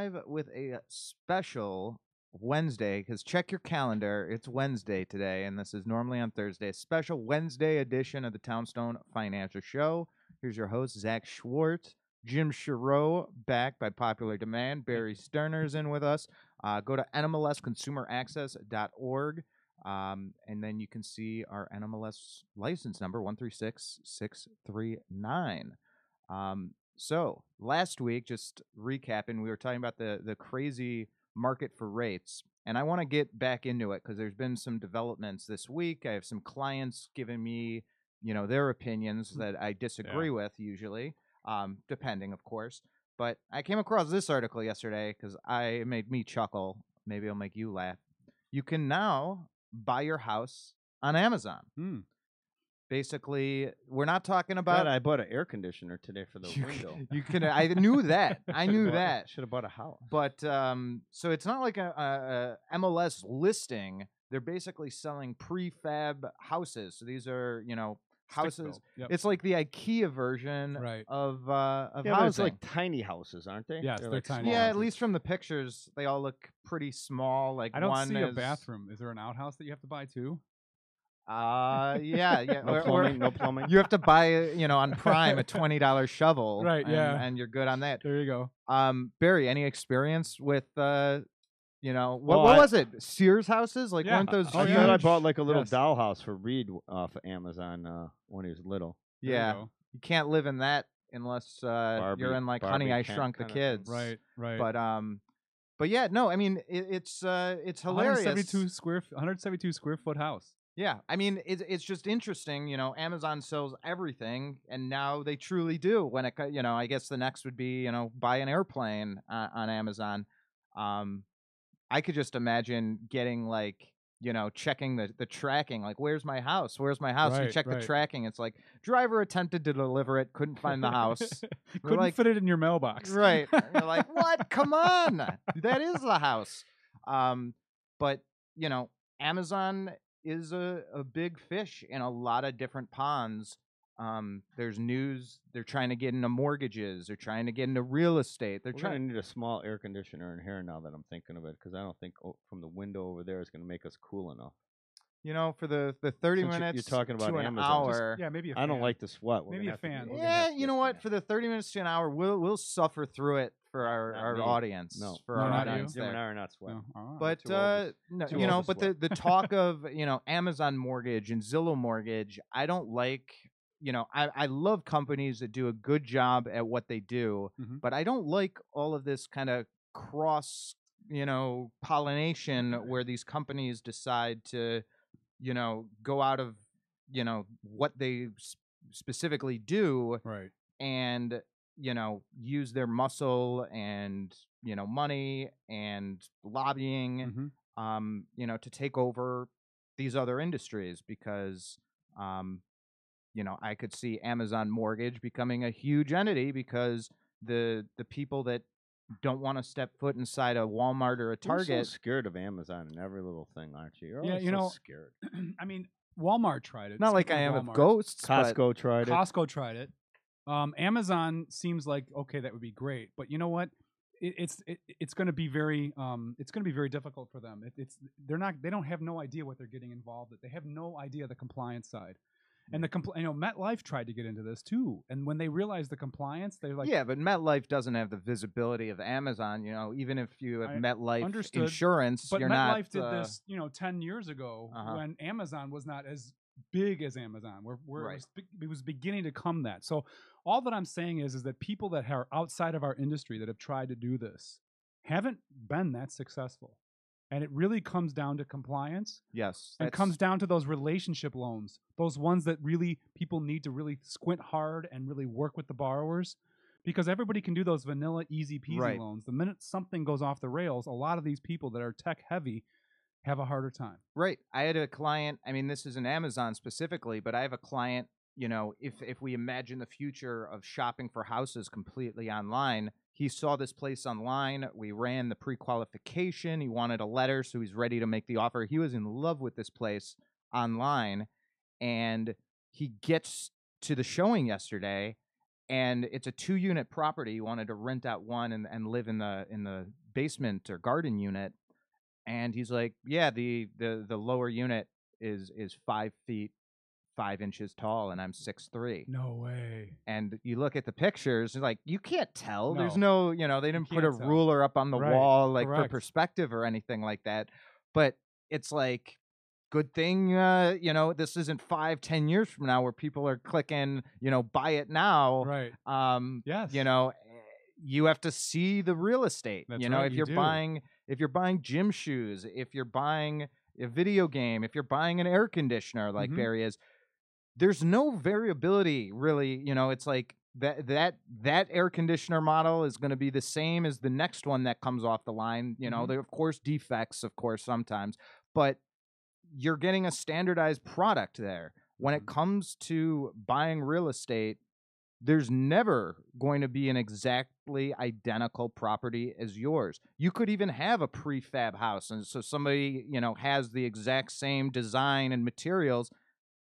live with a special Wednesday because check your calendar. It's Wednesday today, and this is normally on Thursday. Special Wednesday edition of the Townstone Financial Show. Here's your host, Zach Schwartz. Jim Shiro back by popular demand. Barry Sturner's in with us. Uh, go to NMLSconsumeraccess.org. Um, and then you can see our NMLS license number, 136639. Um, so last week, just recapping, we were talking about the, the crazy market for rates. And I want to get back into it because there's been some developments this week. I have some clients giving me, you know, their opinions that I disagree with usually, um, depending, of course. But I came across this article yesterday because I it made me chuckle. Maybe it'll make you laugh. You can now buy your house on Amazon. Hmm. Basically, we're not talking about I bought an air conditioner today for the you, window. can- you can. I knew that. I knew that. Should have bought a house. But um, so it's not like a, a, a MLS listing. They're basically selling prefab houses. So these are you know houses. Yep. It's like the IKEA version Right. of uh, of yeah, it's like tiny houses, aren't they? Yes, they're like tiny yeah, at least from the pictures, they all look pretty small. Like I don't one see a bathroom. Is there an outhouse that you have to buy too? Uh, yeah, yeah. No or- or plumbing. no plumbing. you have to buy, you know, on Prime a twenty dollars shovel, Right, and- yeah. and you're good on that. There you go. Um, Barry, any experience with uh, you know, what, Well, what I- was it? Sears houses? Like Yeah. weren't those? Oh, I yeah. I bought like a little Yes. dollhouse for Reed off of Amazon uh, when he was little. There you Yeah, go. you can't live in that unless uh, you're in like Barbie Honey I Shrunk the. Kids. Right, right. But um, but yeah, no, I mean it, it's uh, it's hilarious. 172 square, 172 square foot house. Yeah, I mean it's it's just interesting. You know, Amazon sells everything, and now they truly do. When it, you know, I guess the next would be you know buy an airplane uh, on Amazon. Um, I could just imagine getting like you know checking the the tracking, like where's my house? Where's my house? you Right, check the tracking. It's like driver attempted to deliver it, couldn't find the house. Couldn't like- fit it in your mailbox. right? You're like, what? Come on, that is the house. Um, but you know, Amazon is a, a big fish in a lot of different ponds. Um, there's news they're trying to get into mortgages, they're trying to get into real estate. They're We're gonna need a small air conditioner in here now that I'm thinking of it, because I don't think o- from the window over there is gonna make us cool enough. You know, for the the 30 Since you- you're minutes talking about to an Amazon, just- hour. Yeah, maybe a I don't like the sweat. We're Maybe gonna a have to fan. get- we're gonna yeah, have to you know a what? fan. For the 30 minutes to an hour, we'll we'll suffer through it for our, Not our me. audience. No. for No, our not you. audience. Jim there. and I are not sweating. No, all right. But too old to uh, no, too you old know, to but the sweat. the talk of you know Amazon Mortgage and Zillow Mortgage, I don't like. You know, I I love companies that do a good job at what they do, Mhm. but I don't like all of this kind of cross, you know, pollination where these companies decide to, you know, go out of, you know, what they specifically do right. and you know use their muscle and you know money and lobbying Mhm. um you know to take over these other industries because um you know i could see amazon mortgage becoming a huge entity because the the people that don't want to step foot inside a walmart or a Target. You're so scared of Amazon and every little thing, aren't you? You're Yeah, you so know, scared. I mean, Walmart tried it. not like i am of of Walmart, ghosts but- Costco tried it. Costco tried it. Um, Amazon seems like okay, that would be great, but you know what? It, it's it, it's going to be very um, it's going to be very difficult for them. It, it's they're not they don't have no idea what they're getting involved with. They have no idea the compliance side. And the compl- you know MetLife tried to get into this too, and when they realized the compliance, they're like, yeah, but MetLife doesn't have the visibility of Amazon. You know, even if you have I MetLife understood, insurance, But you're not But MetLife not. did uh, this, you know, ten years ago Uh-huh. when Amazon was not as big as Amazon, where, where Right. it, was, it was beginning to come that. So all that I'm saying is, is that people that are outside of our industry that have tried to do this haven't been that successful, and it really comes down to compliance. Yes, And it comes down to those relationship loans, those ones that really people need to really squint hard and really work with the borrowers. Because everybody can do those vanilla, easy peasy Right. loans. The minute something goes off the rails, a lot of these people that are tech heavy have a harder time. Right. I had a client. I mean, this is an Amazon specifically, but I have a client. You know, if if we imagine the future of shopping for houses completely online, he saw this place online. We ran the pre-qualification. He wanted a letter, so he's ready to make the offer. He was in love with this place online, and he gets to the showing yesterday, and it's a two unit property. He wanted to rent out one and, and live in the in the basement or garden unit. And he's like, Yeah, the the the lower unit is is five feet five inches tall and I'm six three. No way. And you look at the pictures, it's like you can't tell. There's No. no, you know, they didn't put a tell. ruler up on the Right, wall like for perspective or anything like that. But it's like good thing uh, you know, this isn't five, ten years from now where people are clicking, you know, buy it now. Right. Um Yes. you know eh, you have to see the real estate That's you know right, if you you're do. buying if you're buying gym shoes if you're buying a video game if you're buying an air conditioner like Mhm. barry is there's no variability really you know it's like that that that air conditioner model is going to be the same as the next one that comes off the line you know Mhm. there of course defects of course sometimes but you're getting a standardized product there when it Mhm. comes to buying real estate there's never going to be an exactly identical property as yours. You could even have a prefab house and so somebody, you know, has the exact same design and materials.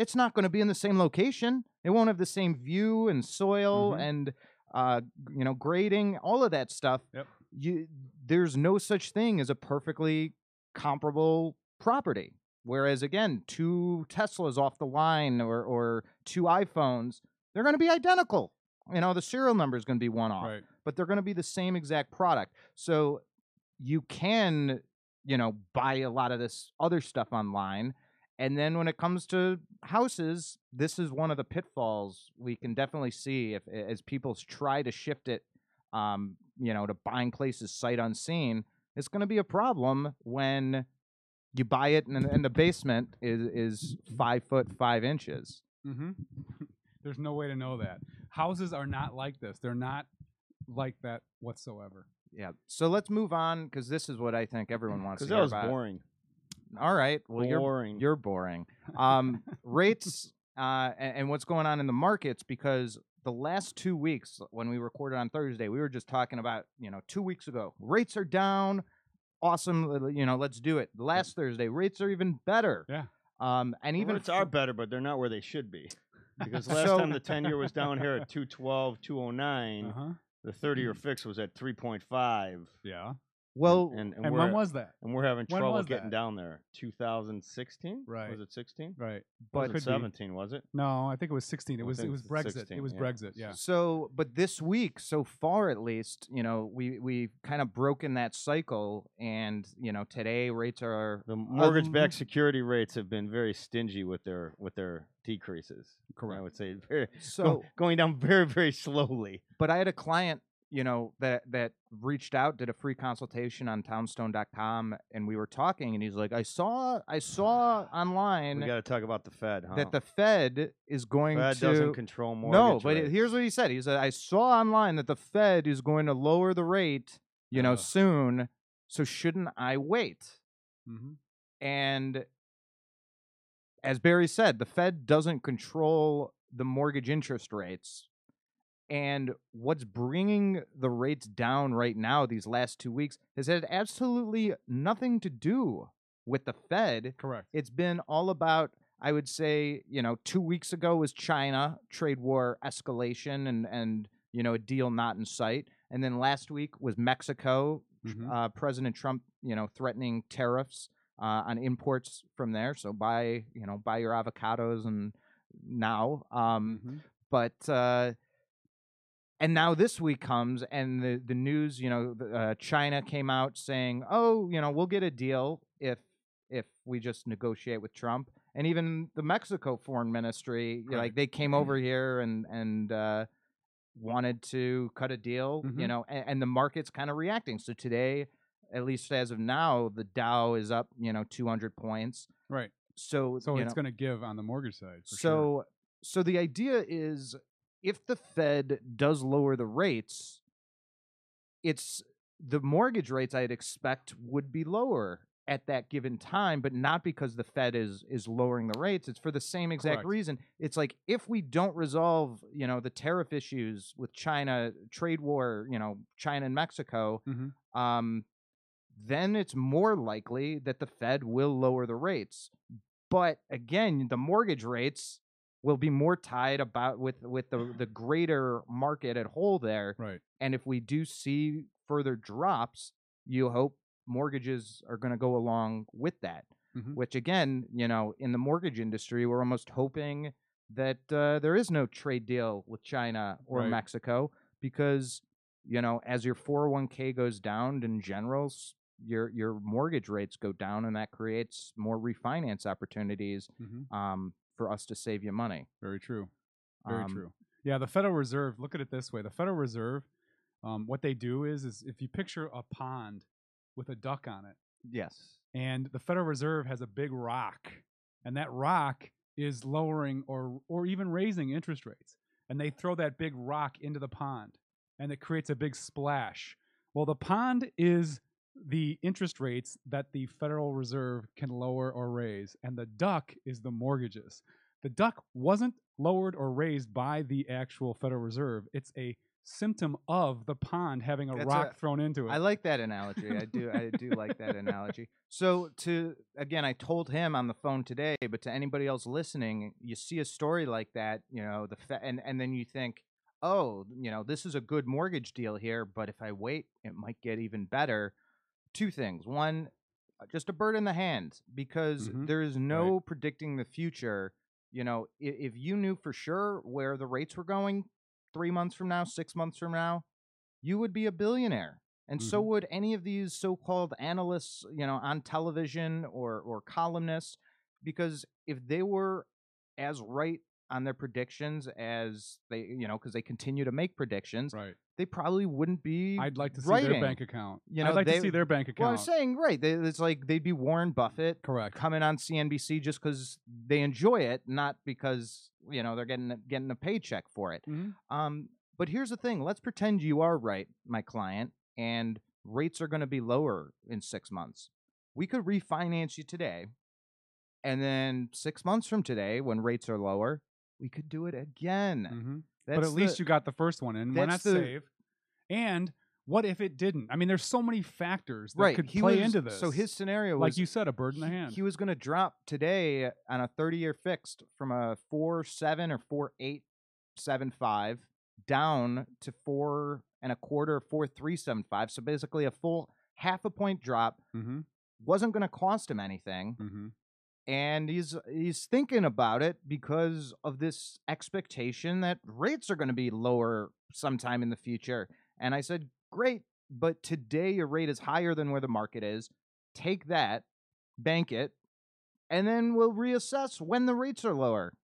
It's not going to be in the same location. It won't have the same view and soil Mhm. and uh, you know, grading, all of that stuff. Yep. You there's no such thing as a perfectly comparable property. Whereas again, two Teslas off the line or or two iPhones, they're going to be identical. You know, the serial number is going to be one off, Right. but they're going to be the same exact product. So you can, you know, buy a lot of this other stuff online. And then when it comes to houses, this is one of the pitfalls we can definitely see if as people try to shift it, um, you know, to buying places sight unseen. It's going to be a problem when you buy it and, and the basement is is five foot five inches. Mm-hmm. There's no way to know that. Houses are not like this. They're not like that whatsoever. Yeah. So let's move on because this is what I think everyone wants to hear about. Because that was boring. All right. Well, you're boring. you're boring. Um, rates uh, and, and what's going on in the markets because the last two weeks when we recorded on Thursday, we were just talking about you know two weeks ago rates are down. Awesome. uh, You know, let's do it. Last Thursday, rates are even better. Yeah. Um, and even rates are better, but they're not where they should be. Because last So- time the 10 year was down here at 212, 209, Uh-huh. the 30 year fix was at 3.5. Yeah. Well, and, and, And when was that? and we're having when trouble was getting that? down there. 2016? Right. Was it 16? Right. but was could it be. 17, was it? No, I think it was 16. It I was it think was it's Brexit. 16, it was yeah. Brexit. Yeah. So, but this week, so far at least, you know, we we've kind of broken that cycle, and you know, today rates are The mortgage-backed Um, security rates have been very stingy with their with their decreases. Correct. I would say very so. go- going down very very slowly. but I had a client, you know, that that reached out, did a free consultation on townstone.com, and we were talking, and he's like, I saw, I saw online We got to talk about the Fed, huh? that the Fed is going Fed to doesn't control mortgage no, but rates. here's what he said. He said, I saw online that the Fed is going to lower the rate, you know, soon. So shouldn't I wait? hmm And as Barry said, the Fed doesn't control the mortgage interest rates. And what's bringing the rates down right now, these last two weeks, has had absolutely nothing to do with the Fed. Correct. It's been all about, I would say, you know, two weeks ago was China trade war escalation and and you know a deal not in sight, and then last week was Mexico, Mhm. uh, President Trump, you know, threatening tariffs uh, on imports from there. So buy, you know, buy your avocados and now. Um, Mhm. but uh, and now this week comes and the the news you know uh, China came out saying oh you know we'll get a deal if if we just negotiate with Trump and even the Mexico foreign ministry Right. like they came over here and and uh, wanted to cut a deal you Mhm. know and, and the market's kind of reacting so today at least as of now the Dow is up you know 200 points Right. so So it's going to give on the mortgage side. For so sure. so the idea is if the Fed does lower the rates, it's the mortgage rates I'd expect would be lower at that given time, but not because the Fed is is lowering the rates. It's for the same exact Correct. reason. It's like if we don't resolve, you know, the tariff issues with China, trade war, you know, China and Mexico, Mhm. um, then it's more likely that the Fed will lower the rates. But again, the mortgage rates will be more tied about with with the the greater market at whole there. Right. And if we do see further drops, you hope mortgages are going to go along with that. Mhm. Which again, you know, in the mortgage industry, we're almost hoping that uh, there is no trade deal with China or Right. Mexico because you know, as your 401k goes down in general, your your mortgage rates go down, and that creates more refinance opportunities hmm um, for us to save you money. Very true. Very Um, true. Yeah, the Federal Reserve. Look at it this way: the Federal Reserve, um, what they do is, is if you picture a pond with a duck on it, Yes. and the Federal Reserve has a big rock, and that rock is lowering or or even raising interest rates, and they throw that big rock into the pond, and it creates a big splash. Well, the pond is the interest rates that the Federal Reserve can lower or raise, and the duck is the mortgages. The duck wasn't lowered or raised by the actual Federal Reserve. It's a symptom of the pond having a That's rock a- thrown into it. I like that analogy. I do. I do like that analogy. So to again, I told him on the phone today, but to anybody else listening, you see a story like that, you know, the fe- and and then you think, oh, you know, this is a good mortgage deal here, but if I wait, it might get even better. Two things. One, uh, just a bird in the hand because Mhm. there is no predicting the future. You know, if, if you knew for sure where the rates were going three months from now, six months from now, you would be a billionaire. And so Mhm. would any of these so-called analysts, you know, on television or or columnists, because if they were as right on their predictions as they, you know, because they continue to make predictions, right. they probably wouldn't be. I'd like to see writing. their bank account. You know, I'd like they- to see their bank account. Well, I'm saying right. They, it's like they'd be Warren Buffett Correct. coming on CNBC just because they enjoy it, not because you know they're getting a- getting a paycheck for it. Mhm. Um, but here's the thing: let's pretend you are right, my client, and rates are going to be lower in six months. We could refinance you today, and then six months from today, when rates are lower, we could do it again. Mhm. That's But at least the- you got the first one in. Why not the- save? And what if it didn't? I mean, there's so many factors that right. could he play was- into this. So his scenario was like you said, a bird in the hand. He was going to drop today on a 30 year fixed from a four seven or four eight seven five down to four and a quarter, four three seven five. So basically a full half a point drop mm-hmm. wasn't going to cost him anything, Mm-hmm. And he's he's thinking about it because of this expectation that rates are going to be lower sometime in the future. And I said, great, but today your rate is higher than where the market is. Take that, bank it, and then we'll reassess when the rates are lower.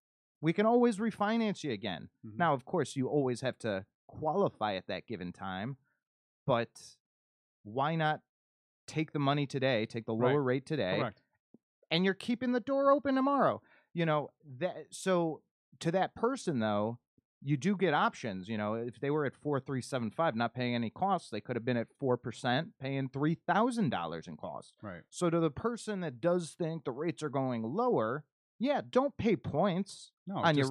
We can always refinance you again. Mhm. Now, of course, you always have to qualify at that given time, but why not take the money today, take the Right. lower rate today, Correct. And you're keeping the door open tomorrow. You know, that so to that person though, you do get options. You know, if they were at four three seven five, not paying any costs, they could have been at four percent, paying three thousand dollars in costs. Right. So to the person that does think the rates are going lower, yeah, don't pay points. No, on your the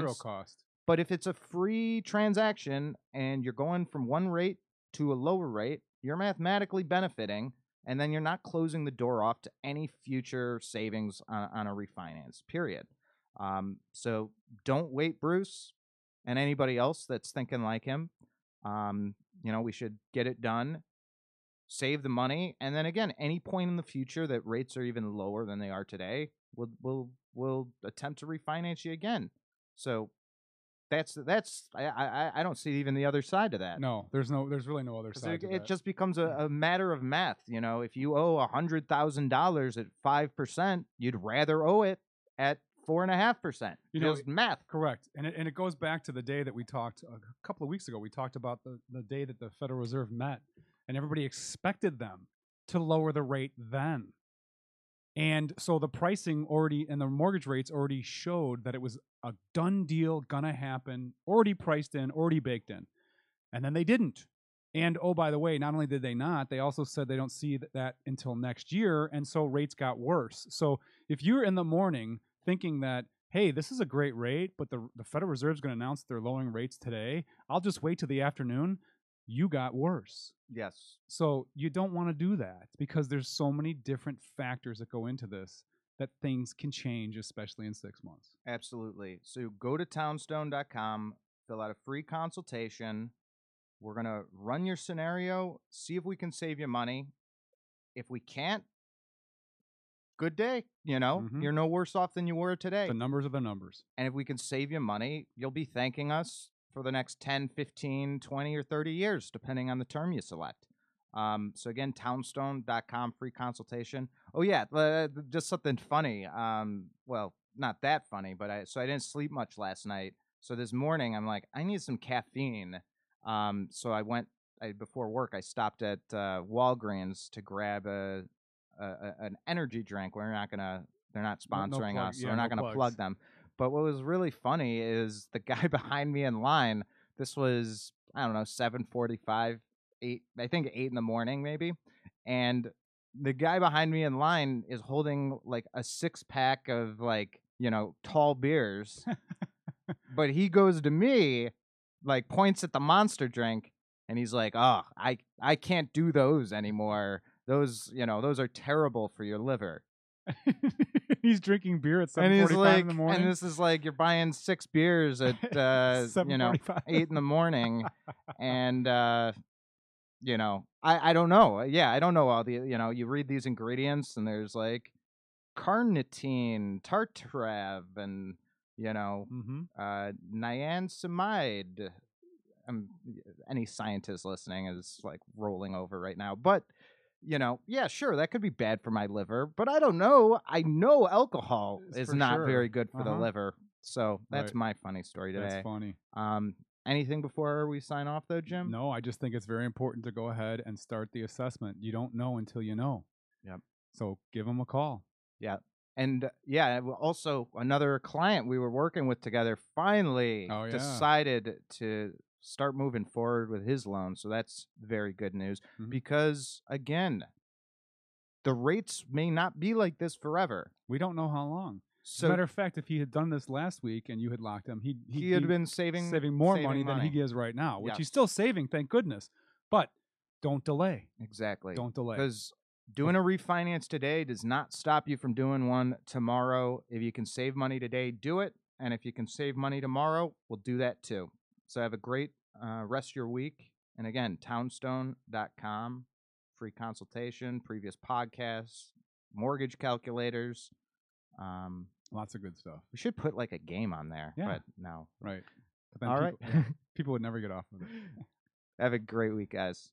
zero cost. But if it's a free transaction and you're going from one rate to a lower rate, you're mathematically benefiting, and then you're not closing the door off to any future savings on, on a refinance. Period. Um, so don't wait, Bruce, and anybody else that's thinking like him. Um, you know, we should get it done, save the money, and then again, any point in the future that rates are even lower than they are today, we'll we'll we'll attempt to refinance you again. So that's that's I I I don't see even the other side to that. No, there's no, there's really no other side. it, to it just becomes a, mm. a matter of math. You know, if you owe a hundred thousand dollars at five percent, you'd rather owe it at four and a half percent. You know, math. Correct, and it, and it goes back to the day that we talked a couple of weeks ago. We talked about the the day that the Federal Reserve met, and everybody expected them to lower the rate then. And so the pricing already and the mortgage rates already showed that it was a done deal, gonna happen, already priced in, already baked in. And then they didn't. And oh, by the way, not only did they not, they also said they don't see th- that until next year. And so rates got worse. So if you're in the morning thinking that, hey, this is a great rate, but the, the Federal Reserve is going to announce they're lowering rates today, I'll just wait till the afternoon, you got worse. Yes. So you don't want to do that because there's so many different factors that go into this that things can change, especially in six months. Absolutely. So go to townstone.com, fill out a free consultation. We're going to run your scenario, see if we can save you money. If we can't, good day. You know, Mhm. you're no worse off than you were today. The numbers are the numbers. And if we can save you money, you'll be thanking us for the next 10, 15, 20, or 30 years, depending on the term you select. Um, so again, townstone.com, free consultation. Oh yeah, uh, just something funny. Um, well, not that funny, but I so I didn't sleep much last night. So this morning I'm like, I need some caffeine. Um, so I went I, before work. I stopped at uh, Walgreens to grab a, a, a an energy drink. We're not gonna. They're not No- no sponsoring plug- us, so yeah, we're not no gonna plugs. plug them. But what was really funny is the guy behind me in line. This was I don't know seven forty five, eight. I think eight in the morning maybe, and the guy behind me in line is holding like a six pack of like you know tall beers, but he goes to me, like points at the monster drink, and he's like, "Oh, I I can't do those anymore. Those you know those are terrible for your liver." He's drinking beer at seven he's like, in the morning. and this is like you're buying six beers at uh, you know eight in the morning, and uh, you know I I don't know. Yeah, I don't know all the you know you read these ingredients and there's like carnitine, tartrate, and you know Mhm. uh, niacinamide. Um, any scientist listening is like rolling over right now, but you know, yeah, sure, that could be bad for my liver, but I don't know. I know alcohol It's is not sure. very good for the Uh-huh. liver, so that's Right. my funny story today. That's funny. Um, anything before we sign off, though, Jim? No, I just think it's very important to go ahead and start the assessment. You don't know until you know. Yep. So give them a call. Yeah. And uh, yeah, also another client we were working with together finally Oh, yeah. decided to start moving forward with his loan. So that's very good news Mhm. because again, the rates may not be like this forever. We don't know how long. As a matter of fact, if he had done this last week and you had locked him, he'd, he'd he had been saving saving more saving money, than he money. gives right now, which he's still saving, thank goodness. But don't delay. exactly. Don't delay. Because doing a refinance today does not stop you from doing one tomorrow. If you can save money today, do it. And if you can save money tomorrow, we'll do that too. So have a great uh, rest of your week. And again, townstone.com, free consultation, previous podcasts, mortgage calculators. Um, Lots of good stuff. we should put like a game on there, Yeah. but no. Right. But All right. people, yeah, people would never get off of it. have a great week, guys.